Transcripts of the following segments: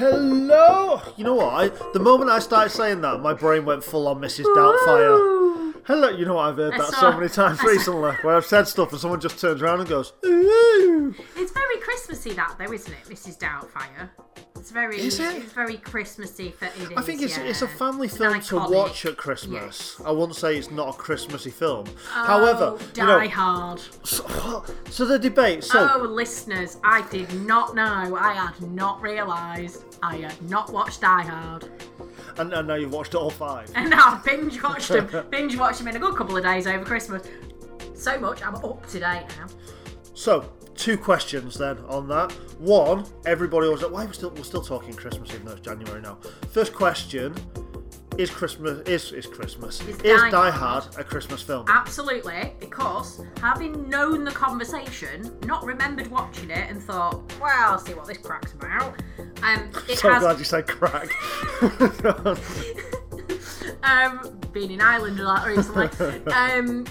Hello. You know what? I, the moment I started saying that, my brain went full on Mrs. Doubtfire. Hello. You know what? I've heard I that saw- so many times I saw- recently, where I've said stuff and someone just turns around and goes, "Ooh." It's very Christmassy that though, isn't it, Mrs. Doubtfire? It's very Is it? it's very Christmassy for it is, I think it's yeah. it's a family It's film to iconic. watch at Christmas. Yes. I wouldn't say it's not a Christmassy film. Oh, However, Die you know, Hard. so, so the debate. So Oh, listeners, I did not know. I had not realised I had not watched Die Hard. and, and now you've watched all five. And now I binge watched them. binge watched them in a good couple of days over Christmas. So much, I'm up to date now. So, two questions then on that. One, everybody always like, why we're still we're still talking Christmas even though it's January now. First question: Is Christmas is is Christmas Is Die Die Hard- Hard a Christmas film? Absolutely, because having known the conversation, not remembered watching it, and thought, well, I'll see what this crack's about. Um, it so has glad you said crack. um, been in Ireland a lot recently. um,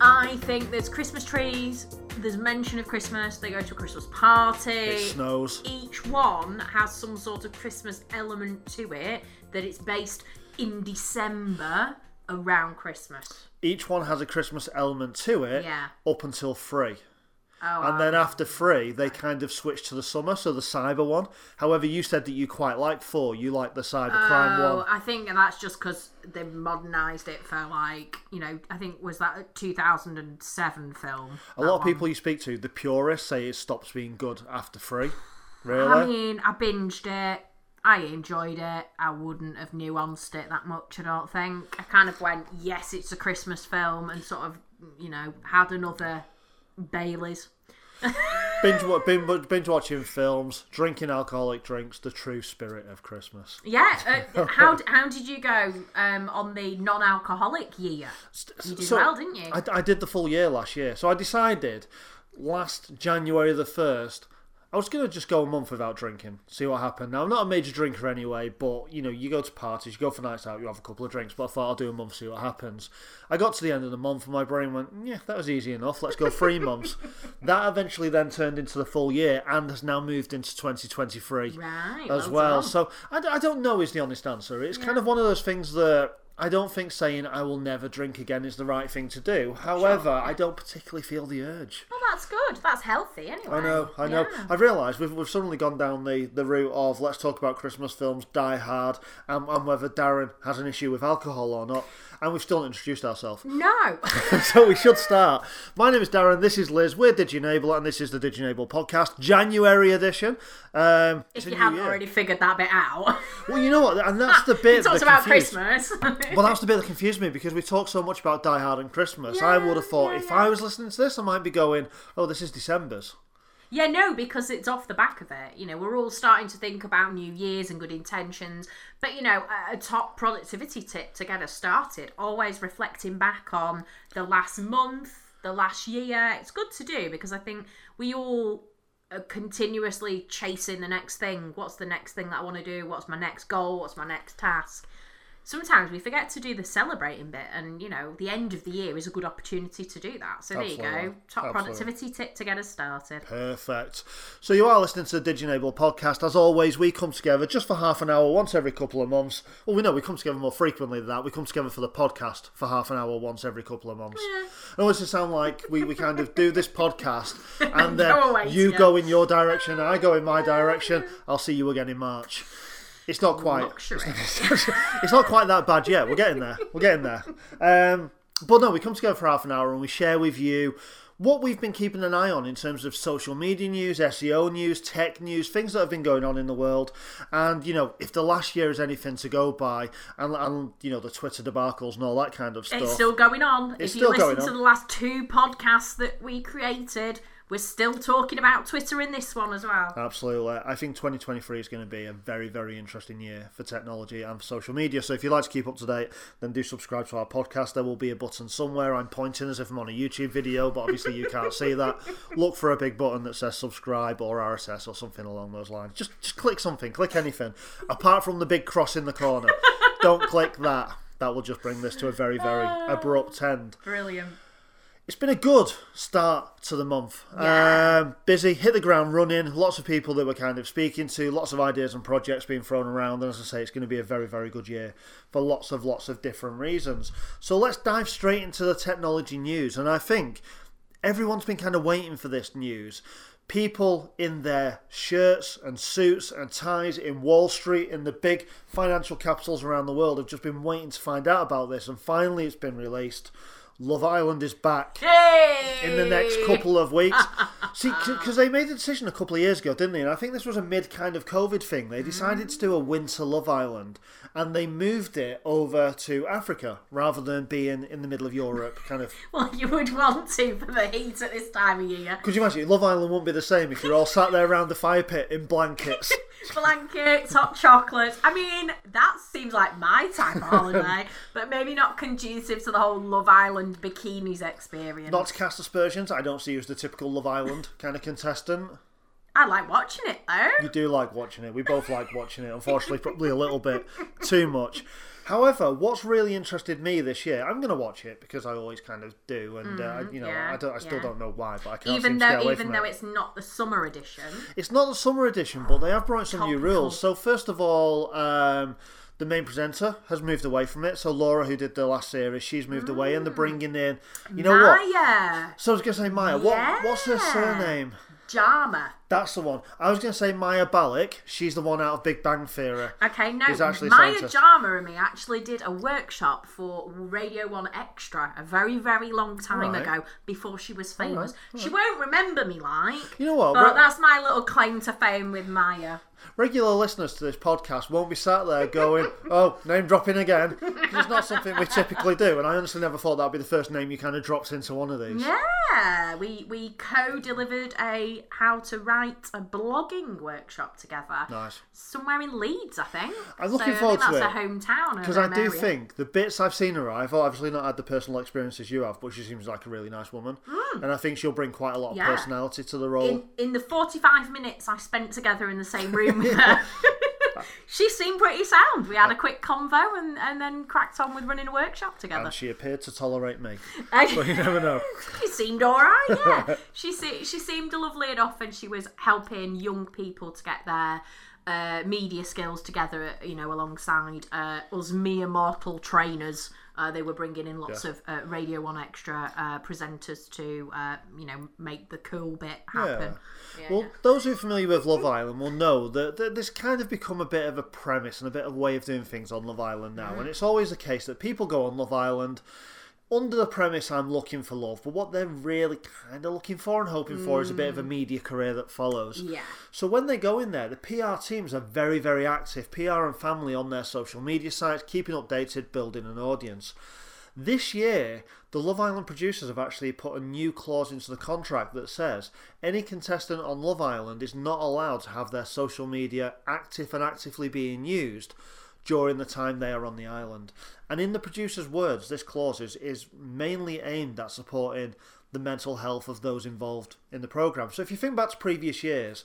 I think there's Christmas trees. There's mention of Christmas. They go to a Christmas party. it snows. Each one has some sort of Christmas element to it that it's based in December around Christmas. Each one has a Christmas element to it. Yeah. Up until three. Oh, And then after three, they kind of switched to the summer, so the cyber one. However, you said that you quite like four. You like the cyber crime Oh, one. I think that's just because they modernised it for like you know I think was that a 2007 film. A lot of people you speak to, the purists, say it stops being good after three. Really? I mean, I binged it. I enjoyed it. I wouldn't have nuanced it that much. I don't think. I kind of went, yes, it's a Christmas film, and sort of you know had another Bailey's. Binge, binge, binge watching films, drinking alcoholic drinks, the true spirit of Christmas. Yeah. Uh, how how did you go um, on the non-alcoholic year? You did well, didn't you? I, I did the full year last year, so I decided last January the first. I was gonna just go a month without drinking, see what happened. Now I'm not a major drinker anyway, but you know, you go to parties, you go for nights out, you have a couple of drinks. But I thought I'll do a month, see what happens. I got to the end of the month, and my brain went, "Yeah, that was easy enough. Let's go three months." That eventually then turned into the full year, and has now moved into 2023 Right, as well well. So I, don't know is the honest answer. It's kind of one of those things that I don't think saying I will never drink again is the right thing to do. However, I don't particularly feel the urge. well, that's good. That's healthy anyway. I know, I know. Yeah. I've realised we've, we've suddenly gone down the, the route of let's talk about Christmas films, Die Hard, and, and whether Darren has an issue with alcohol or not. And we've still not introduced ourselves. No. so we should start. My name is Darren, this is Liz, we're DigiEnable, and this is the DigiEnable podcast, January edition. Um, if you hadn't year. already figured that bit out. Well, you know what, and that's the bit talked that about confused- Christmas. Well, that's the bit that confused me because we talk so much about Die Hard and Christmas. I would have thought yeah, if yeah. I was listening to this, I might be going, "Oh, this is December's." Yeah, no, because it's off the back of it. You know, we're all starting to think about New Year's and good intentions. But, you know, a, a top productivity tip to get us started, always reflecting back on the last month, the last year. It's good to do because I think we all are continuously chasing the next thing. What's the next thing that I want to do? What's my next goal? What's my next task? Sometimes we forget to do the celebrating bit, and you know, the end of the year is a good opportunity to do that. So there you go. Top Absolutely. productivity tip to get us started. Perfect. So you are listening to the DigiEnable podcast. As always, we come together just for half an hour once every couple of months. Well, we know we come together more frequently than that. We come together for the podcast for half an hour once every couple of months. It always to sound like we, we kind of do this podcast and uh, then away you go in your direction, I go in my direction. I'll see you again in March. It's not quite. Luxury. it's not quite that bad yet. We're getting there. We're getting there. Um, but no, we come together for half an hour and we share with you what we've been keeping an eye on in terms of social media news, SEO news, tech news, things that have been going on in the world. And, you know, if the last year is anything to go by, and, and you know, the Twitter debacles and all that kind of stuff. It's still going on. It's if still you going listen to the last two podcasts that we created, we're still talking about Twitter in this one as well. Absolutely. I think 2023 is going to be a very, very interesting year for technology and for social media. So if you'd like to keep up to date, then do subscribe to our podcast. There will be a button somewhere. I'm pointing as if I'm on a YouTube video, but obviously you can't see that. Look for a big button that says subscribe or RSS or something along those lines. Just, just click something. Click anything. Apart from the big cross in the corner. Don't click that. That will just bring this to a very, very oh. abrupt end. Brilliant. It's been a good start to the month. Yeah. Um, busy, hit the ground running. Lots of people that we're kind of speaking to, lots of ideas and projects being thrown around. And as I say, it's going to be a very, very good year for lots of lots of different reasons. So let's dive straight into the technology news. And I think everyone's been kind of waiting for this news. People in their shirts and suits and ties in Wall Street, in the big financial capitals around the world, have just been waiting to find out about this. And finally, it's been released. Love Island is back Hey! in the next couple of weeks. See, because they made the decision a couple of years ago, didn't they? And I think this was a mid kind of COVID thing. They decided to do a winter Love Island, and they moved it over to Africa rather than being in the middle of Europe, kind of. Well, you would want to for the heat at this time of year. Could you imagine? Love Island wouldn't be the same if you're all sat there around the fire pit in blankets. Blankets, hot chocolate. I mean, that seems like my type of holiday, but maybe not conducive to the whole Love Island bikinis experience. Not to cast aspersions, I don't see you as the typical Love Island kind of contestant. I like watching it though. You do like watching it. We both like watching it. Unfortunately, probably a little bit too much. However, what's really interested me this year, I'm going to watch it because I always kind of do, and uh, you know, Mm, yeah, I don't, I still yeah. don't know why, but I can't Even seem to get though, even though it. it's not the summer edition. It's not the summer edition, but they have brought some new Topical. rules. So first of all, um, the main presenter has moved away from it. So Laura, who did the last series, she's moved away, and they're mm. bringing in, you know what? Maya, So I was going to say Maya. What, what's her surname? Jama. That's the one. I was going to say Maya Balik. She's the one out of Big Bang Theory. Okay, no, actually Maya scientist. Jama and me actually did a workshop for Radio 1 Extra a very, very long time Right. ago before she was famous. She won't remember me like. You know what? But Re- that's my little claim to fame with Maya. Regular listeners to this podcast won't be sat there going, "Oh, name dropping again," 'cause it's not something we typically do. And I honestly never thought that'd be the first name you kind of dropped into one of these. Yeah, we we co-delivered a how to write a blogging workshop together. Nice. Somewhere in Leeds, I think. I'm looking so forward I to think it. that's her hometown. Because I do think the bits I've seen her, I've obviously not had the personal experiences you have, but she seems like a really nice woman, hmm. and I think she'll bring quite a lot of. Yeah. personality to the role. in, in the 45 minutes I spent together in the same room she seemed pretty sound. We had a quick convo and, and then cracked on with running a workshop together. and she appeared to tolerate me. But you never know. she seemed all right, yeah. she se- she seemed lovely enough, and she was helping young people to get their uh, media skills together. You know, alongside uh, us mere mortal trainers. Uh, they were bringing in lots Yeah. of uh, Radio One Extra uh, presenters to, uh, you know, make the cool bit happen. Yeah. Well, those who are familiar with Love Island will know that, that this kind of become a bit of a premise and a bit of a way of doing things on Love Island now. And it's always the case that people go on Love Island under the premise I'm looking for love, but what they're really kind of looking for and hoping for is a bit of a hmm. media career that follows. Yeah. So when they go in there, the PR teams are very, very active. PR and family on their social media sites, keeping updated, building an audience. This year, the Love Island producers have actually put a new clause into the contract that says any contestant on Love Island is not allowed to have their social media active and actively being used during the time they are on the island. And in the producer's words, this clause is, is mainly aimed at supporting the mental health of those involved in the programme. So if you think back to previous years,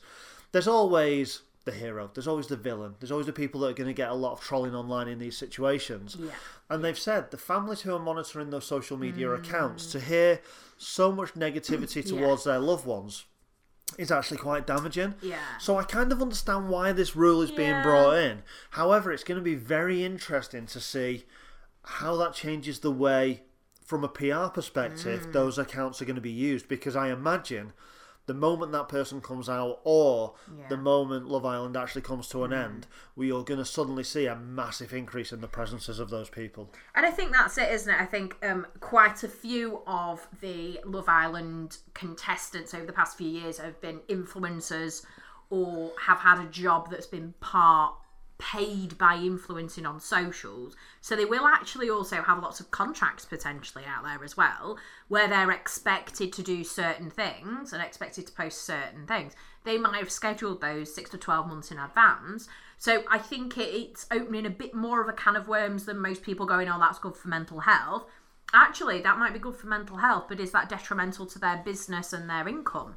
there's always the hero, there's always the villain, there's always the people that are going to get a lot of trolling online in these situations. Yeah. And they've said the families who are monitoring those social media mm. accounts to hear so much negativity Yeah. towards their loved ones is actually quite damaging. Yeah. So I kind of understand why this rule is being brought in. However, it's going to be very interesting to see how that changes the way, from a PR perspective, Mm. those accounts are going to be used. Because I imagine the moment that person comes out, or Yeah. Mm. the moment Love Island actually comes to an end, we are going to suddenly see a massive increase in the presences of those people. And I think that's it, isn't it? I think um, quite a few of the Love Island contestants over the past few years have been influencers or have had a job that's been part paid by influencing on socials. So they will actually also have lots of contracts potentially out there as well, where they're expected to do certain things and expected to post certain things. They might have scheduled those six to 12 months in advance. So I think it's opening a bit more of a can of worms than most people going, oh, that's good for mental health. Actually, that might be good for mental health, but is that detrimental to their business and their income?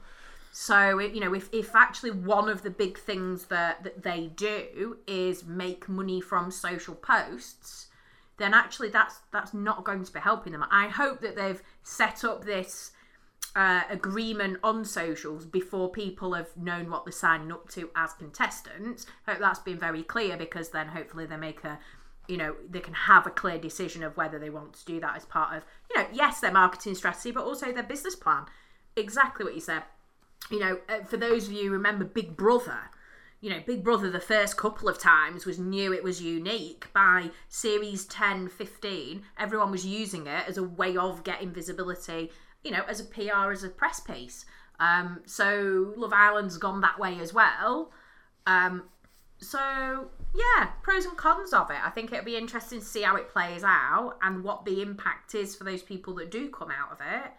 So, you know, if, if actually one of the big things that, that they do is make money from social posts, then actually that's that's not going to be helping them. I hope that they've set up this uh, agreement on socials before people have known what they're signing up to as contestants. I Hope that's been very clear because then hopefully they make a you know they can have a clear decision of whether they want to do that as part of you know yes their marketing strategy but also their business plan exactly what you said you know uh, for those of you remember big brother you know big brother the first couple of times was knew it was unique by series 10 15 everyone was using it as a way of getting visibility you know as a pr as a press piece um, so love island's gone that way as well um, so yeah, pros and cons of it. I think it'll be interesting to see how it plays out and what the impact is for those people that do come out of it.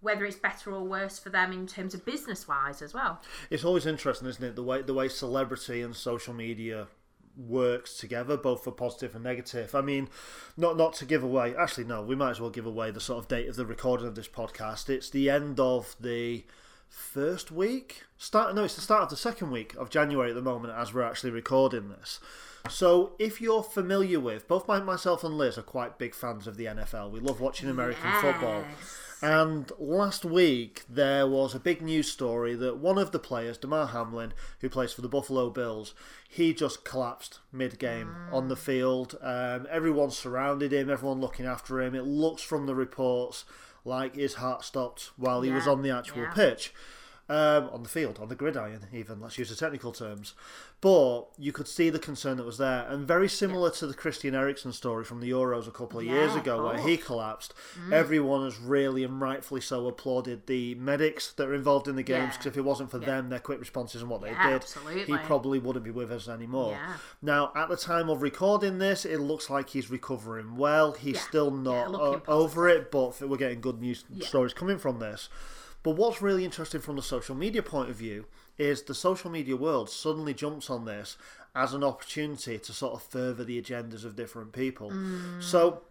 Whether it's better or worse for them in terms of business wise as well. It's always interesting, isn't it? The way the way celebrity and social media works together, both for positive and negative. I mean, not not to give away. Actually, no, we might as well give away the sort of date of the recording of this podcast. It's the end of the first week. Start no, it's the start of the second week of January at the moment as we're actually recording this. So if you're familiar with both myself and Liz are quite big fans of the NFL. We love watching American yes. football. And last week there was a big news story that one of the players, Damar Hamlin, who plays for the Buffalo Bills, he just collapsed mid-game mm. on the field. Um, everyone surrounded him, everyone looking after him. It looks from the reports like his heart stopped while he yeah, was on the actual yeah. pitch. Um, on the field, on the gridiron, even. Let's use the technical terms. But you could see the concern that was there, and very similar yeah. to the Christian Eriksen story from the Euros a couple of yeah, years ago, where he collapsed. Mm. Everyone has really and rightfully so applauded the medics that are involved in the games because yeah. if it wasn't for them, their quick responses and what they did, absolutely. he probably wouldn't be with us anymore. Now, at the time of recording this, it looks like he's recovering well. He's still not o- over it, but we're getting good news stories coming from this. But what's really interesting from the social media point of view is the social media world suddenly jumps on this as an opportunity to sort of further the agendas of different people. Mm. So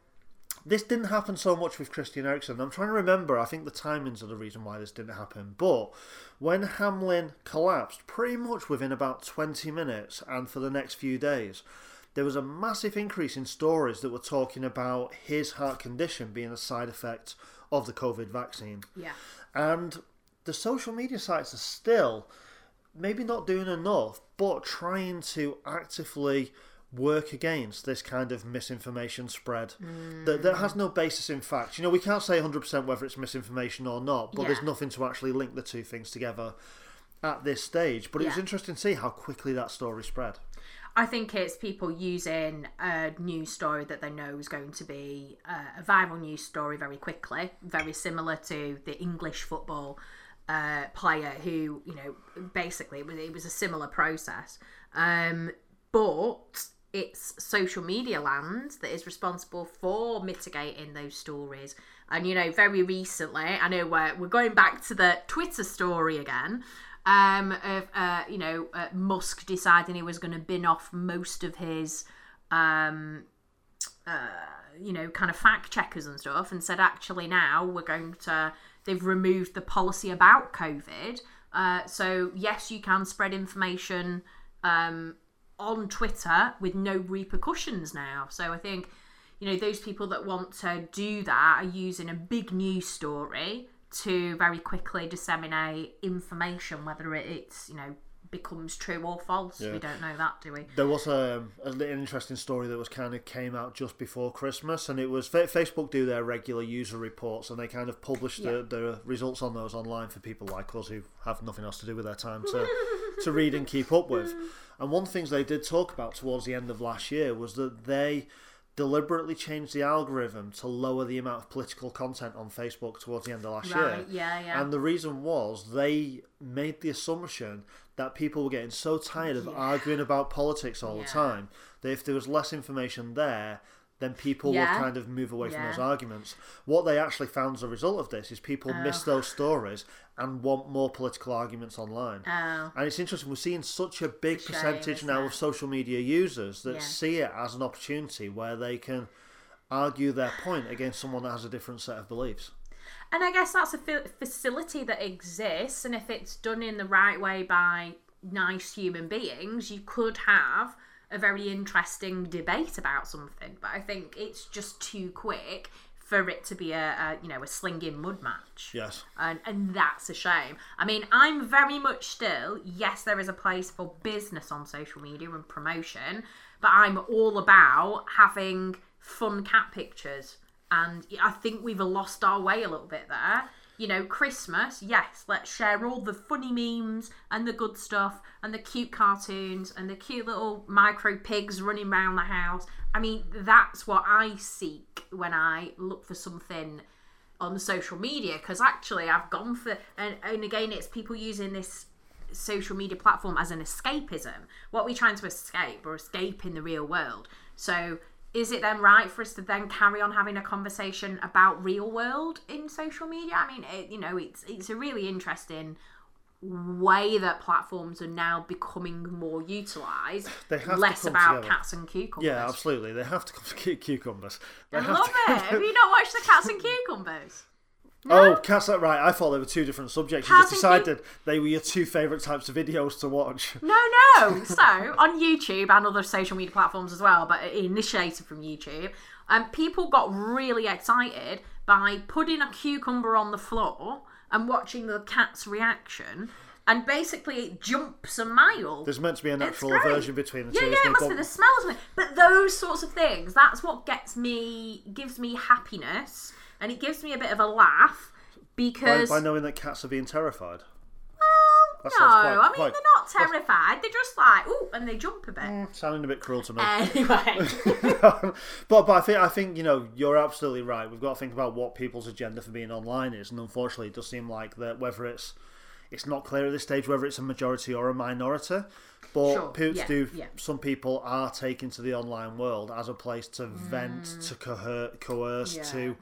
this didn't happen so much with Christian Eriksen. I'm trying to remember, I think the timings are the reason why this didn't happen. But when Hamlin collapsed, pretty much within about 20 minutes and for the next few days, there was a massive increase in stories that were talking about his heart condition being a side effect of the COVID vaccine. Yeah. And the social media sites are still maybe not doing enough, but trying to actively work against this kind of misinformation spread mm. that, that has no basis in fact. You know, we can't say 100% whether it's misinformation or not, but yeah. there's nothing to actually link the two things together at this stage. But yeah. it was interesting to see how quickly that story spread. I think it's people using a news story that they know is going to be a viral news story very quickly, very similar to the English football uh, player who, you know, basically it was, it was a similar process. Um, but it's social media land that is responsible for mitigating those stories. And, you know, very recently, I know we're, we're going back to the Twitter story again um, of uh, you know uh, Musk deciding he was going to bin off most of his um, uh, you know kind of fact checkers and stuff, and said actually now we're going to they've removed the policy about COVID. Uh, so yes, you can spread information um, on Twitter with no repercussions now. So I think you know those people that want to do that are using a big news story to very quickly disseminate information, whether it's you know becomes true or false. Yeah. We don't know that, do we? There was a, an interesting story that was kind of came out just before Christmas, and it was Facebook do their regular user reports, and they kind of publish yeah. the, the results on those online for people like us who have nothing else to do with their time to to read and keep up with. And one of the things they did talk about towards the end of last year was that they deliberately changed the algorithm to lower the amount of political content on Facebook towards the end of last right, year. Yeah, yeah. And the reason was they made the assumption that people were getting so tired of yeah. arguing about politics all yeah. the time that if there was less information there, then people yeah. would kind of move away from those arguments. What they actually found as a result of this is people oh. miss those stories and want more political arguments online. Oh. And it's interesting, we're seeing such a big a percentage now it? of social media users that yeah. see it as an opportunity where they can argue their point against someone that has a different set of beliefs. And I guess that's a facility that exists, and if it's done in the right way by nice human beings, you could have a very interesting debate about something. But I think it's just too quick for it to be a, a you know a slinging mud match. Yes. And and that's a shame. I mean, I'm very much still yes, there is a place for business on social media and promotion, but I'm all about having fun cat pictures. And I think we've lost our way a little bit there. You know, Christmas, yes, let's share all the funny memes and the good stuff and the cute cartoons and the cute little micro pigs running around the house. I mean, that's what I seek when I look for something on social media because actually I've gone for and, and again it's people using this social media platform as an escapism. What are we trying to escape? We're escaping the real world. So is it then right for us to then carry on having a conversation about real world in social media? I mean, it, you know, it's it's a really interesting way that platforms are now becoming more utilized. They have to less come about together. cats and cucumbers. Yeah, absolutely. They have to come to cucumbers. They I love to- it. Have you not watched the cats and cucumbers? Oh, cats are right. I thought they were two different subjects. You just decided they were your two favourite types of videos to watch. No, no. So on YouTube and other social media platforms as well, but initiated from YouTube, um, people got really excited by putting a cucumber on the floor and watching the cat's reaction, and basically it jumps a mile. There's meant to be a natural aversion between the yeah, two. yeah, isn't it must be the smells. But those sorts of things, that's what gets me, gives me happiness, and it gives me a bit of a laugh because. by knowing that cats are being terrified. well, That no, quite- I mean quite- they're not terrified. They're just like, ooh, and they jump a bit. Mm, sounding a bit cruel to me. Anyway, but but I think I think you know you're absolutely right. We've got to think about what people's agenda for being online is, and unfortunately, it does seem like that whether it's it's not clear at this stage whether it's a majority or a minority. But Sure, poots yeah, do. yeah. Some people are taken to the online world as a place to vent, to coerce, Mm. Yeah, to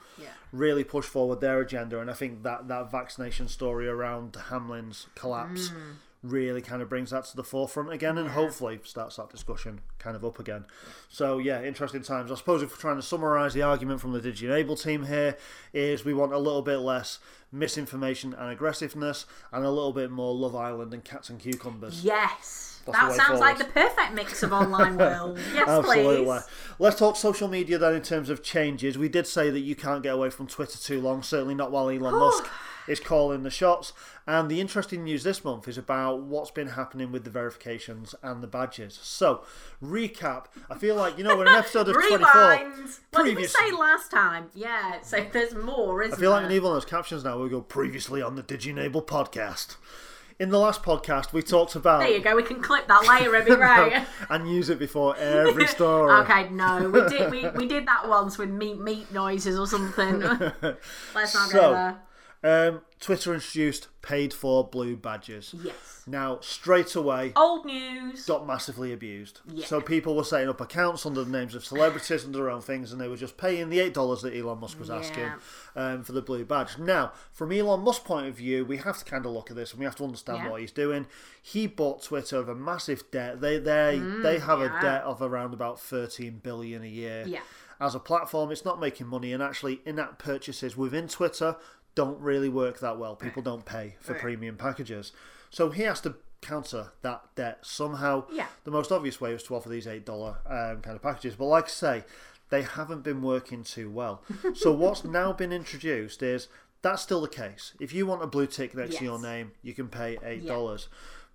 really push forward their agenda. And I think that that vaccination story around Hamlin's collapse Mm. really kind of brings that to the forefront again, and hopefully starts that discussion kind of up again. So yeah, interesting times. I suppose if we're trying to summarise the argument from the DigiEnable team here, is we want a little bit less misinformation and aggressiveness, and a little bit more Love Island and cats and cucumbers. yes, That's that sounds like the perfect mix of online world. Yes, Absolutely. please. Let's talk social media then in terms of changes. We did say that you can't get away from Twitter too long, certainly not while Elon Musk is calling the shots. And the interesting news this month is about what's been happening with the verifications and the badges. So, recap. I feel like, you know, we're an episode of 24. Rewind. What did we say last time? Yeah, so mm. there's more, isn't I feel like there? we need one of those captions now. We go previously on the DigiEnable podcast. In the last podcast, we talked about There you go. We can clip that later. It'd be and use it before every story. okay, no, we did we, we did that once with meat meat noises or something. Let's not So- go there. Um, Twitter introduced paid for blue badges. Yes. Now, straight away, Old news. got massively abused. Yeah. So people were setting up accounts under the names of celebrities and their own things, and they were just paying the eight dollars that Elon Musk was asking um, for the blue badge. Now, from Elon Musk's point of view, we have to kind of look at this and we have to understand Yeah. what he's doing. He bought Twitter of a massive debt. They they they have a Mm, debt of around about thirteen billion a year. Yeah. As a platform, it's not making money, and actually, in-app purchases within Twitter don't really work that well. People don't pay for Right. premium packages, so he has to counter that debt somehow. Yeah. The most obvious way was to offer these eight dollar um, kind of packages, but like I say, they haven't been working too well. so what's now been introduced is that's still the case. If you want a blue tick next to your name, you can pay eight dollars.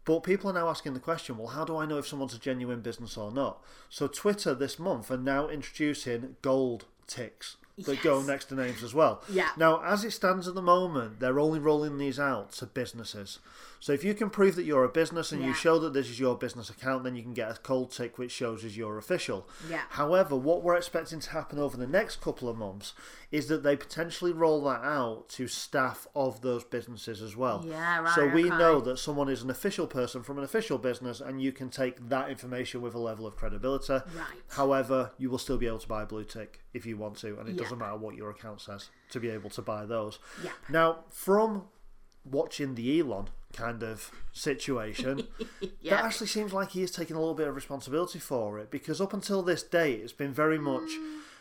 But people are now asking the question, well, how do I know if someone's a genuine business or not? So Twitter this month are now introducing gold ticks that go next to names as well. Yeah. Now, as it stands at the moment, they're only rolling these out to businesses. So if you can prove that you're a business and you show that this is your business account, then you can get a cold tick which shows as your official. Yeah. However, what we're expecting to happen over the next couple of months is that they potentially roll that out to staff of those businesses as well. Yeah, right, So we okay. know that someone is an official person from an official business and you can take that information with a level of credibility. Right. However, you will still be able to buy a blue tick if you want to, and it Yeah. doesn't matter what your account says to be able to buy those. Yeah. Now, from watching the Elon kind of situation, Yeah. that actually seems like he is taking a little bit of responsibility for it because up until this day, it's been very much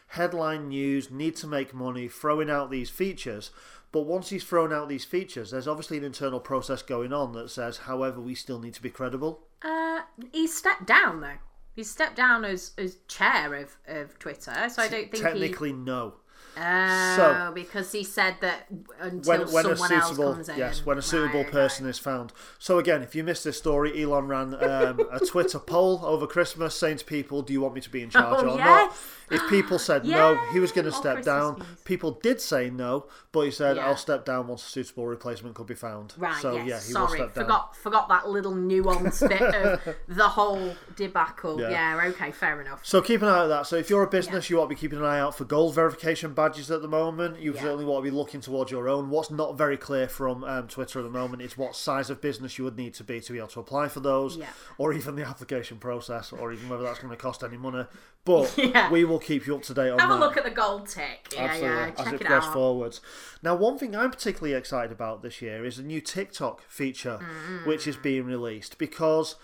headline news, need to make money, throwing out these features. But once he's thrown out these features, there's obviously an internal process going on that says, however, we still need to be credible. Uh, he stepped down though. He stepped down as as chair of, of Twitter, so I don't think Technically, no. He. Oh, So- because he said that until When, when someone else comes in. yes, when a suitable Right, person right. is found. So again, if you missed this story, Elon ran um, a Twitter poll over Christmas saying to people, "Do you want me to be in charge Oh, or not?" If people said no, he was going to step Christmas down. People did say no, but he said, Yeah. "I'll step down once a suitable replacement could be found." Right, so yes. yeah, he will Sorry, step down. forgot forgot that little nuance bit of the whole debacle. Yeah. Yeah. okay, fair enough. So keep an eye out that. So if you're a business, you ought to be keeping an eye out for gold verification badges at the moment. You Yeah. certainly want to be looking towards your own. What's not very clear from um, Twitter at the moment is what size of business you would need to be to be able to apply for those, Yeah. or even the application process, or even whether that's going to cost any money. But Yeah. we will keep you up to date on Have that. Have a look at the gold tick. Yeah, Absolutely, yeah, as check it it progresses out. forwards. Now, one thing I'm particularly excited about this year is a new TikTok feature, which is being released because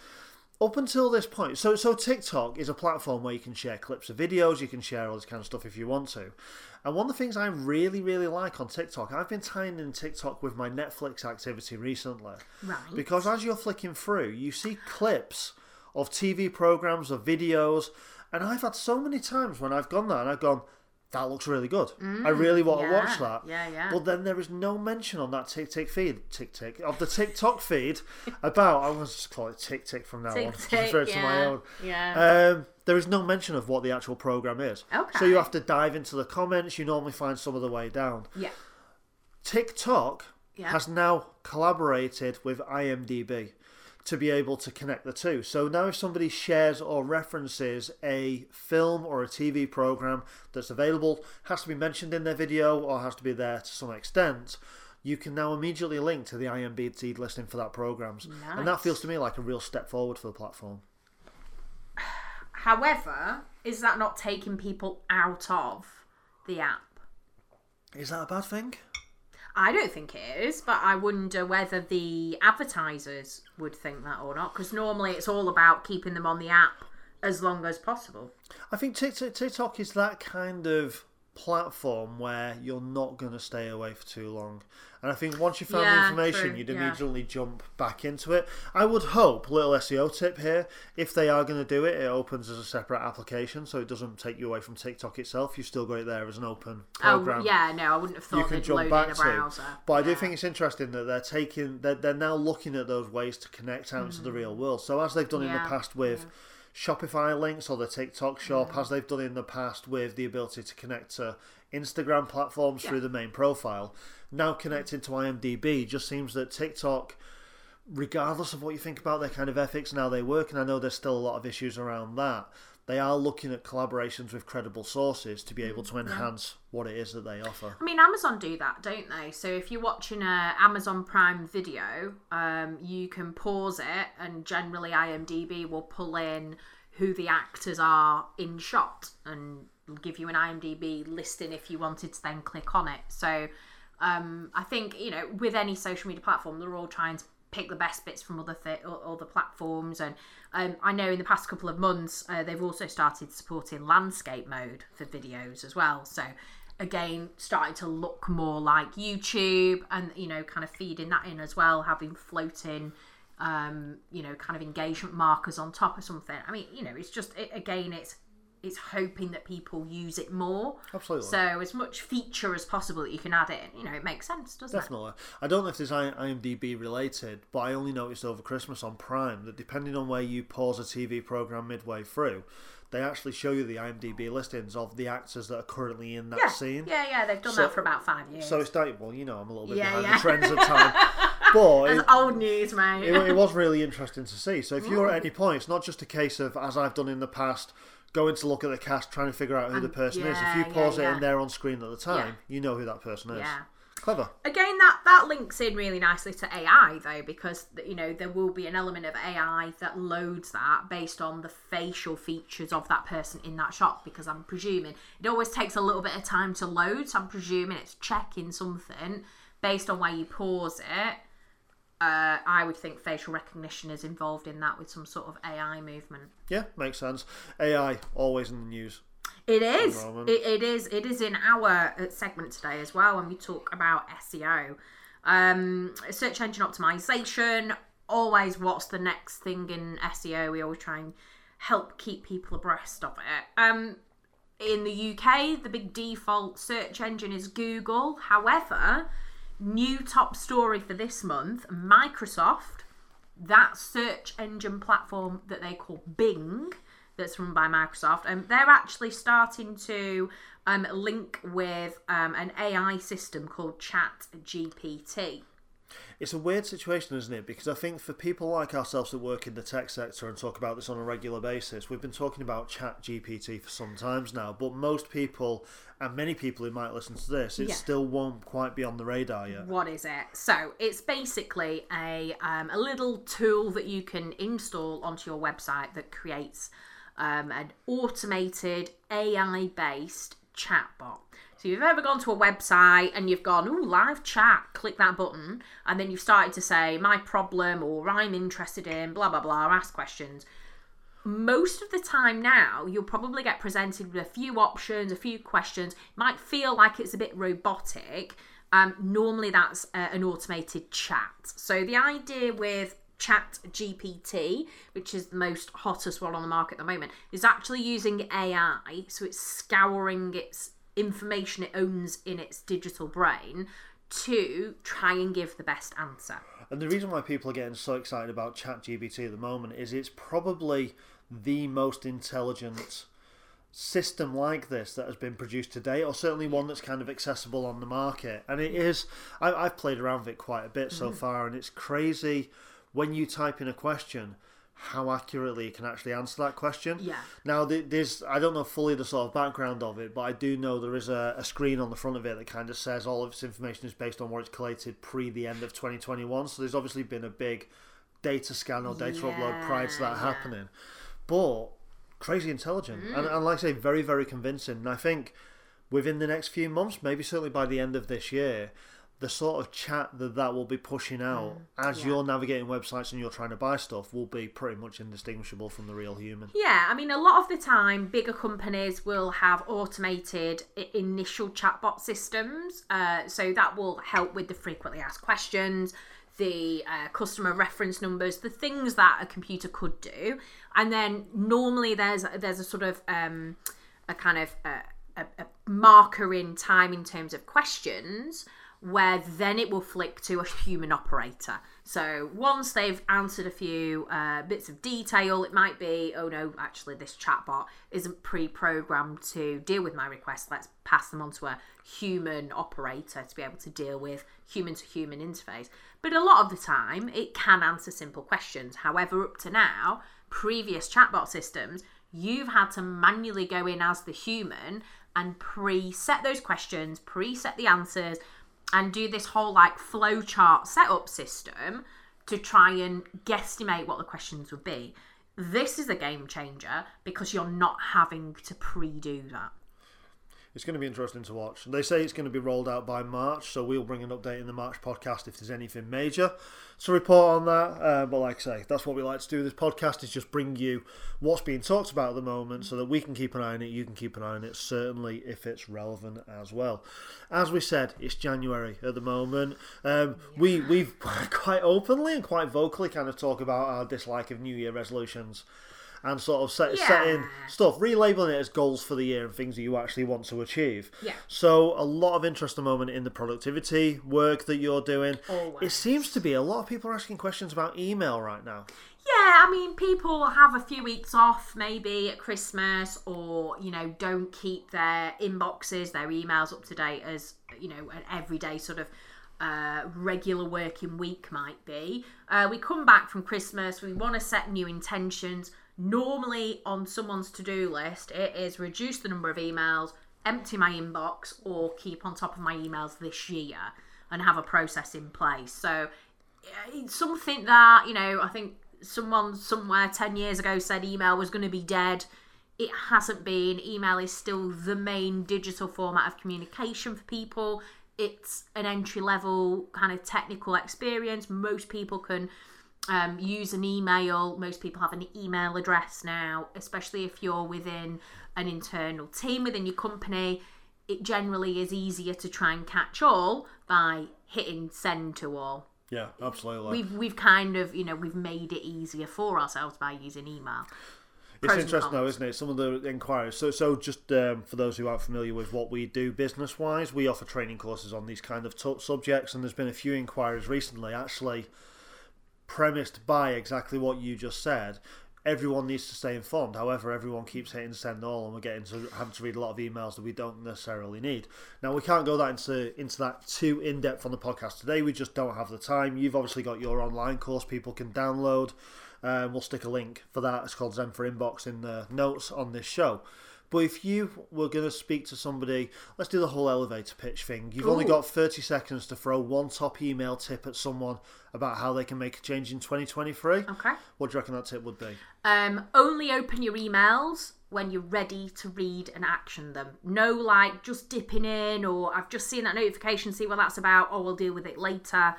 up until this point, so so TikTok is a platform where you can share clips of videos, you can share all this kind of stuff if you want to. And one of the things I really, really like on TikTok, I've been tying in TikTok with my Netflix activity recently. Right. Because as you're flicking through, you see clips of TV programs, of videos, and I've had so many times when I've gone there and I've gone, that looks really good. I really want to watch Mm, yeah, that. yeah, yeah. But then there is no mention on that tick tick feed, tick tick, of the TikTok feed about, going to just call it tick tick from now on. Tick to tick, refer to my own. yeah. Um, there is no mention of what the actual program is. So you have to dive into the comments. You normally find some of the way down. yeah. TikTok Yeah. has now collaborated with IMDb to be able to connect the two. So now, if somebody shares or references a film or a TV program that's available, has to be mentioned in their video or has to be there to some extent. You can now immediately link to the IMDb listing for that programs, and that feels to me like a real step forward for the platform. However, is that not taking people out of the app? Is that a bad thing? I don't think it is, but I wonder whether the advertisers would think that or not. Because normally it's all about keeping them on the app as long as possible. I think TikTok, TikTok is that kind of platform where you're not going to stay away for too long. And I think once you found the information, true, you'd yeah. immediately jump back into it. I would hope, little SEO tip here, if they are going to do it, it opens as a separate application so it doesn't take you away from TikTok itself. You've still got it there as an open program Oh, yeah, no, I wouldn't have thought you can jump load back in a to. browser. But I do think it's interesting that they're taking they're, they're now looking at those ways to connect out into the real world. So as they've done in Mm. The past with Shopify links or the TikTok shop, Mm. as they've done in the past with the ability to connect to Instagram platforms through the main profile, now connected to IMDb just seems that TikTok regardless of what you think about their kind of ethics and how they work, and I know there's still a lot of issues around that, they are looking at collaborations with credible sources to be able to enhance what it is that they offer. I mean, Amazon do that, don't they? So if you're watching a Amazon Prime video, um, you can pause it, and generally IMDb will pull in who the actors are in shot and give you an IMDb listing if you wanted to then click on it. So um, I think you know, with any social media platform, they're all trying to pick the best bits from other th- other platforms. And um, I know in the past couple of months, uh, they've also started supporting landscape mode for videos as well. So again, starting to look more like YouTube, and you know, kind of feeding that in as well, having floating. Um, you know, kind of engagement markers on top of something. I mean, you know, it's just it, again, it's it's hoping that people use it more. Absolutely. So as much feature as possible that you can add in, you know, it makes sense, doesn't it? Definitely. I don't know if this I- IMDb related, but I only noticed over Christmas on Prime that depending on where you pause a TV program midway through, they actually show you the IMDb listings of the actors that are currently in that? Yeah, scene. yeah, yeah. They've done So- that for about five years. So it's like, well, you know, I'm a little bit Yeah, behind yeah. the trends of time. but it, old news, mate. it, it was really interesting to see. So if you're at mm. any point, it's not just a case of, as I've done in the past, going to look at the cast, trying to figure out who the person is. If yeah, you yeah, pause it yeah. and they're on screen at the time, you know who that person is. Yeah. Clever. Again, that that links in really nicely to AI though, because you know there will be an element of AI that loads that based on the facial features of that person in that shot. Because I'm presuming it always takes a little bit of time to load, so I'm presuming it's checking something based on where you pause it. Uh, I would think facial recognition is involved in that with some sort of AI movement. Yeah, makes sense. AI, always in the news. It is. It, it is. It is in our uh, segment today as well when we talk about SEO. Um, search engine optimization. Always, what's the next thing in SEO? We always try and help keep people abreast of it. Um, in the UK, the big default search engine is Google. However, new top story for this month Microsoft, that search engine platform that they call Bing, that's run by Microsoft, and um, they're actually starting to um, link with um, an AI system called Chat GPT. It's a weird situation, isn't it? Because I think for people like ourselves that work in the tech sector and talk about this on a regular basis, we've been talking about Chat GPT for some times now. But most people, and many people who might listen to this, it yeah. still won't quite be on the radar yet. What is it? So it's basically a um, a little tool that you can install onto your website that creates um, an automated AI based chatbot. So you've ever gone to a website and you've gone, oh, live chat, click that button, and then you've started to say, my problem or I'm interested in, blah, blah, blah, ask questions. Most of the time now, you'll probably get presented with a few options, a few questions. It might feel like it's a bit robotic. Um, normally, that's uh, an automated chat. So, the idea with Chat GPT, which is the most hottest one on the market at the moment, is actually using AI. So it's scouring its information it owns in its digital brain to try and give the best answer. And the reason why people are getting so excited about ChatGPT at the moment is it's probably the most intelligent system like this that has been produced today, or certainly one that's kind of accessible on the market. And it is, I, have played around with it quite a bit so mm. far, and it's crazy when you type in a question how accurately it can actually answer that question. Yeah. Now, there's I don't know fully the sort of background of it, but I do know there is a, a, screen on the front of it that kind of says all of its information is based on what it's collated pre the end of 2021. So there's obviously been a big data scan or data yeah, upload prior to that yeah. happening. But crazy intelligent mm. and, and like I say, very very convincing. And I think within the next few months, maybe certainly by the end of this year the sort of chat that that will be pushing out mm, as yeah. you're navigating websites and you're trying to buy stuff will be pretty much indistinguishable from the real human. Yeah, I mean, a lot of the time, bigger companies will have automated initial chatbot systems, uh, so that will help with the frequently asked questions. The uh, customer reference numbers, the things that a computer could do, and then normally there's there's a sort of um, a kind of uh, a, a marker in time in terms of questions where then it will flick to a human operator. So once they've answered a few uh, bits of detail, it might be, oh no, actually this chatbot isn't pre-programmed to deal with my request. Let's pass them on to a human operator to be able to deal with human-to-human interface. But a lot of the time, it can answer simple questions. However, up to now, previous chatbot systems, you've had to manually go in as the human and preset those questions, preset the answers, and do this whole like flowchart setup system to try and guesstimate what the questions would be. This is a game changer because you're not having to pre do that. It's going to be interesting to watch. They say it's going to be rolled out by March, so we'll bring an update in the March podcast if there's anything major to report on that. Uh, but like I say, that's what we like to do. This podcast is just bring you what's being talked about at the moment, so that we can keep an eye on it. You can keep an eye on it, certainly if it's relevant as well. As we said, it's January at the moment. Um, we we've quite openly and quite vocally kind of talk about our dislike of New Year resolutions and sort of set, yeah. setting stuff, relabeling it as goals for the year and things that you actually want to achieve. Yeah. So a lot of interest at the moment in the productivity work that you're doing. Always. It seems to be a lot of people are asking questions about email right now. Yeah, I mean, people have a few weeks off maybe at Christmas, or you know, don't keep their inboxes, their emails up to date as you know an everyday sort of uh, regular working week might be. Uh, we come back from Christmas, we want to set new intentions. Normally, on someone's to do list, it is reduce the number of emails, empty my inbox, or keep on top of my emails this year and have a process in place. So, eh, it's something that, you know, I think someone somewhere 10 years ago said email was going to be dead. It hasn't been. Email is still the main digital format of communication for people. It's an entry level kind of technical experience. Most people can um, use an email. Most people have an email address now, especially if you're within an internal team within your company. It generally is easier to try and catch all by hitting send to all. Yeah, absolutely. We've we've kind of you know we've made it easier for ourselves by using email. It's interesting, though, isn't it? Some of the inquiries. So, so just um, for those who aren't familiar with what we do business-wise, we offer training courses on these kind of t- subjects, and there's been a few inquiries recently, actually premised by exactly what you just said. Everyone needs to stay informed. However, everyone keeps hitting send all, and we're getting to having to read a lot of emails that we don't necessarily need. Now, we can't go that into into that too in depth on the podcast today. We just don't have the time. You've obviously got your online course people can download. Um, we'll stick a link for that. It's called Zen for Inbox in the notes on this show. But if you were going to speak to somebody, let's do the whole elevator pitch thing. You've only got 30 seconds to throw one top email tip at someone about how they can make a change in 2023. Okay. What do you reckon that tip would be? Um, only open your emails when you're ready to read and action them. No, like just dipping in or I've just seen that notification, see what that's about, or we'll deal with it later.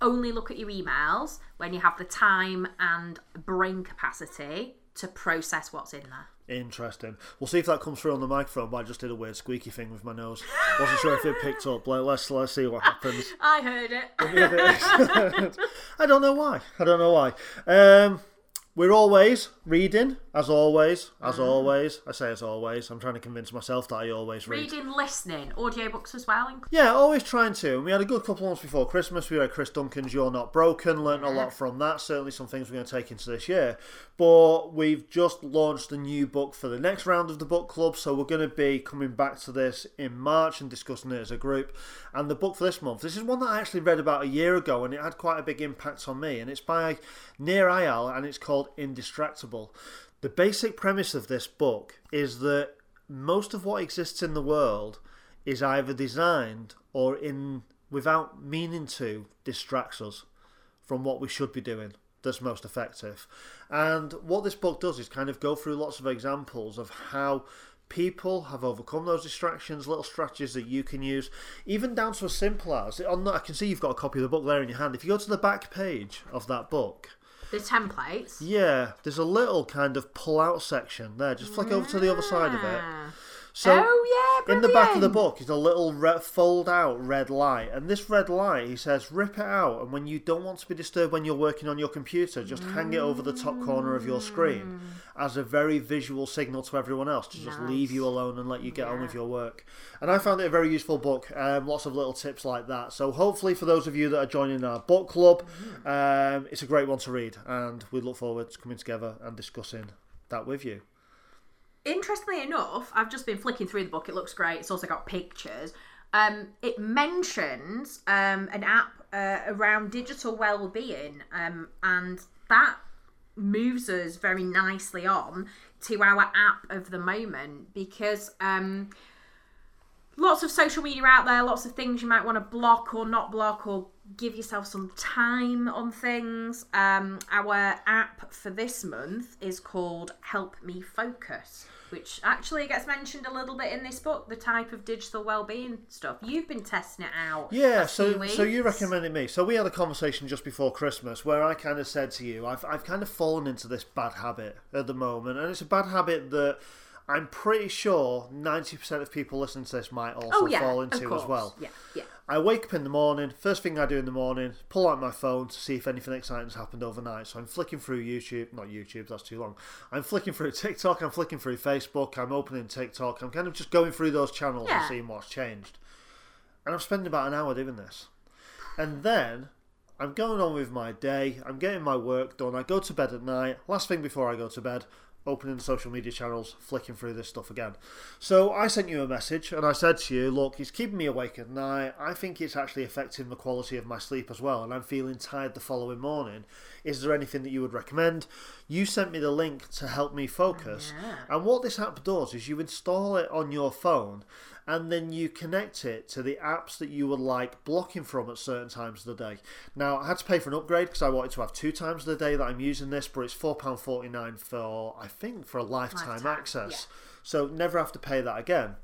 Only look at your emails when you have the time and brain capacity to process what's in there. Interesting. We'll see if that comes through on the microphone, but I just did a weird squeaky thing with my nose. Wasn't sure if it picked up. Let- Let's, let's see what happens. I heard it. I don't know why. I don't know why. Um, we're always reading, as always, as Mm. always. I say as always. I'm trying to convince myself that I always read. Reading, listening, audiobooks as well. including. Yeah, always trying to. We had a good couple of months before Christmas. We read Chris Duncan's You're Not Broken, learnt a lot from that. Certainly some things we're going to take into this year. But we've just launched a new book for the next round of the book club. So we're going to be coming back to this in March and discussing it as a group. And the book for this month, this is one that I actually read about a year ago and it had quite a big impact on me. And it's by Nir Eyal and it's called Indistractable. The basic premise of this book is that most of what exists in the world is either designed or in without meaning to distracts us from what we should be doing that's most effective. And what this book does is kind of go through lots of examples of how people have overcome those distractions, little strategies that you can use, even down to as simple as I can see you've got a copy of the book there in your hand. If you go to the back page of that book, The templates. yeah, there's a little kind of pull out section there. Just flick over to the other side of it. So oh yeah, in the back of the book is a little re- fold out red light, and this red light, he says, rip it out, and when you don't want to be disturbed when you're working on your computer, just hang it over the top corner of your screen as a very visual signal to everyone else to just leave you alone and let you get on with your work. And I found it a very useful book, um, lots of little tips like that. So hopefully, for those of you that are joining our book club, um, it's a great one to read, and we look forward to coming together and discussing that with you. Interestingly enough, I've just been flicking through the book. It looks great. It's also got pictures. Um, it mentions um, an app uh, around digital well-being, um, and that moves us very nicely on to our app of the moment because um, lots of social media out there, lots of things you might want to block or not block or give yourself some time on things. Um, our app for this month is called Help Me Focus, which actually gets mentioned a little bit in this book, the type of digital well-being stuff. You've been testing it out. Yeah, so so you recommended me. So we had a conversation just before Christmas where I kind of said to you, I've I've kind of fallen into this bad habit at the moment, and it's a bad habit that I'm pretty sure ninety percent of people listening to this might also Oh yeah, fall into as well. Yeah, yeah. I wake up in the morning. First thing I do in the morning, pull out my phone to see if anything exciting's happened overnight. So I'm flicking through YouTube, not YouTube, that's too long. I'm flicking through TikTok. I'm flicking through Facebook. I'm opening TikTok. I'm kind of just going through those channels and seeing what's changed. And I'm spending about an hour doing this, and then I'm going on with my day. I'm getting my work done. I go to bed at night. Last thing before I go to bed, opening the social media channels, flicking through this stuff again. So I sent you a message and I said to you, look, it's keeping me awake at night. I think it's actually affecting the quality of my sleep as well, and I'm feeling tired the following morning. Is there anything that you would recommend? You sent me the link to help me focus. And what this app does is you install it on your phone and then you connect it to the apps that you would like blocking from at certain times of the day. Now, I had to pay for an upgrade because I wanted to have two times of the day that I'm using this, but it's £4.49 for, I think, for a lifetime, Lifetime, access. So never have to pay that again.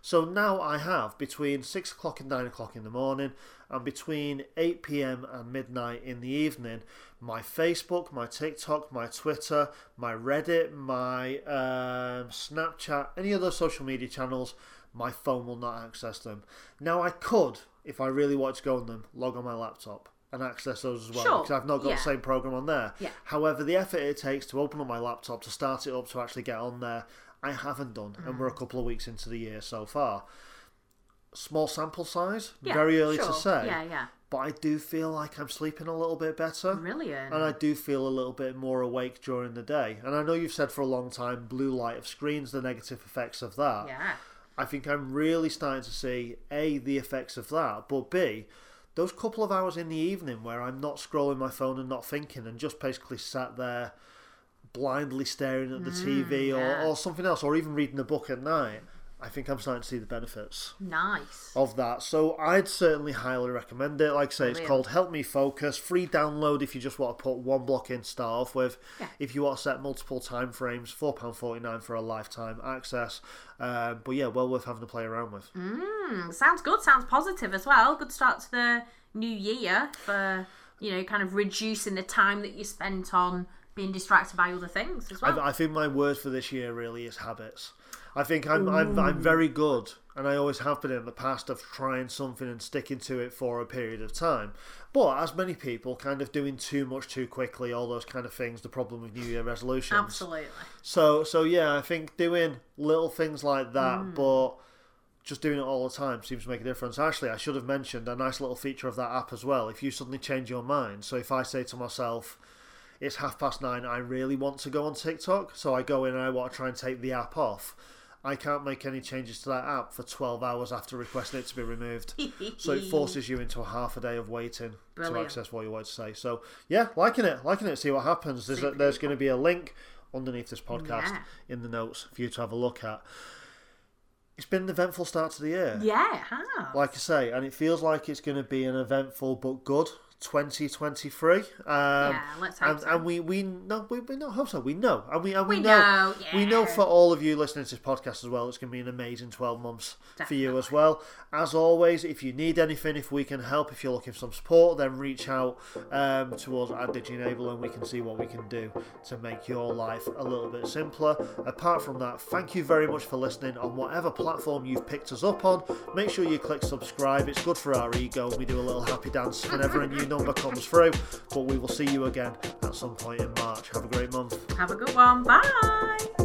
So now I have between 6 o'clock and 9 o'clock in the morning and between 8 pm and midnight in the evening my Facebook, my TikTok, my Twitter, my Reddit, my um, Snapchat, any other social media channels, my phone will not access them. Now I could, if I really wanted to go on them, log on my laptop and access those as well Sure, because I've not got yeah. the same program on there. Yeah. However, the effort it takes to open up my laptop to start it up to actually get on there, I haven't done, and Mm. we're a couple of weeks into the year so far. Small sample size, Yeah, very early sure. to say, Yeah, yeah. but I do feel like I'm sleeping a little bit better. Brilliant. And I do feel a little bit more awake during the day. And I know you've said for a long time blue light of screens, the negative effects of that. yeah. I think I'm really starting to see A, the effects of that, but B, those couple of hours in the evening where I'm not scrolling my phone and not thinking and just basically sat there blindly staring at the mm, TV or, yeah. or something else, or even reading a book at night, I think I'm starting to see the benefits Nice. of that. So I'd certainly highly recommend it. Like I say, it's Brilliant. called Help Me Focus. Free download if you just want to put one block in to start off with. Yeah. If you want to set multiple time frames, £4.49 for a lifetime access. Um, but yeah, well worth having to play around with. Mm, sounds good. Sounds positive as well. Good start to the new year for you know kind of reducing the time that you spent on being distracted by other things as well. I, I think my word for this year really is habits. I think I'm, I'm, I'm very good, and I always have been in the past of trying something and sticking to it for a period of time. But as many people, kind of doing too much too quickly, all those kind of things, the problem with New Year resolutions. Absolutely. So, so yeah, I think doing little things like that, hmm. but just doing it all the time seems to make a difference. Actually, I should have mentioned a nice little feature of that app as well. If you suddenly change your mind, so if I say to myself, it's half past nine, I really want to go on TikTok, so I go in and I want to try and take the app off. I can't make any changes to that app for 12 hours after requesting it to be removed. So it forces you into a half a day of waiting to Brilliant. access what you want to say. So yeah, liking it, liking it. See what happens. There's a, there's going to be a link underneath this podcast Yeah. in the notes for you to have a look at. It's been an eventful start to the year, Yeah, it has. like I say, and it feels like it's going to be an eventful but good 2023. Um, Yeah, let's hope and, so. and we we no we, we not hope so. We know, and we and we, We know, know, we know for all of you listening to this podcast as well. It's going to be an amazing 12 months for you as well. As always, if you need anything, if we can help, if you're looking for some support, then reach out um, to us at DigiEnable and we can see what we can do to make your life a little bit simpler. Apart from that, thank you very much for listening on whatever platform you've picked us up on. Make sure you click subscribe. It's good for our ego. We do a little happy dance whenever a new number comes through. But we will see you again at some point in March. Have a great month. Have a good one. Bye.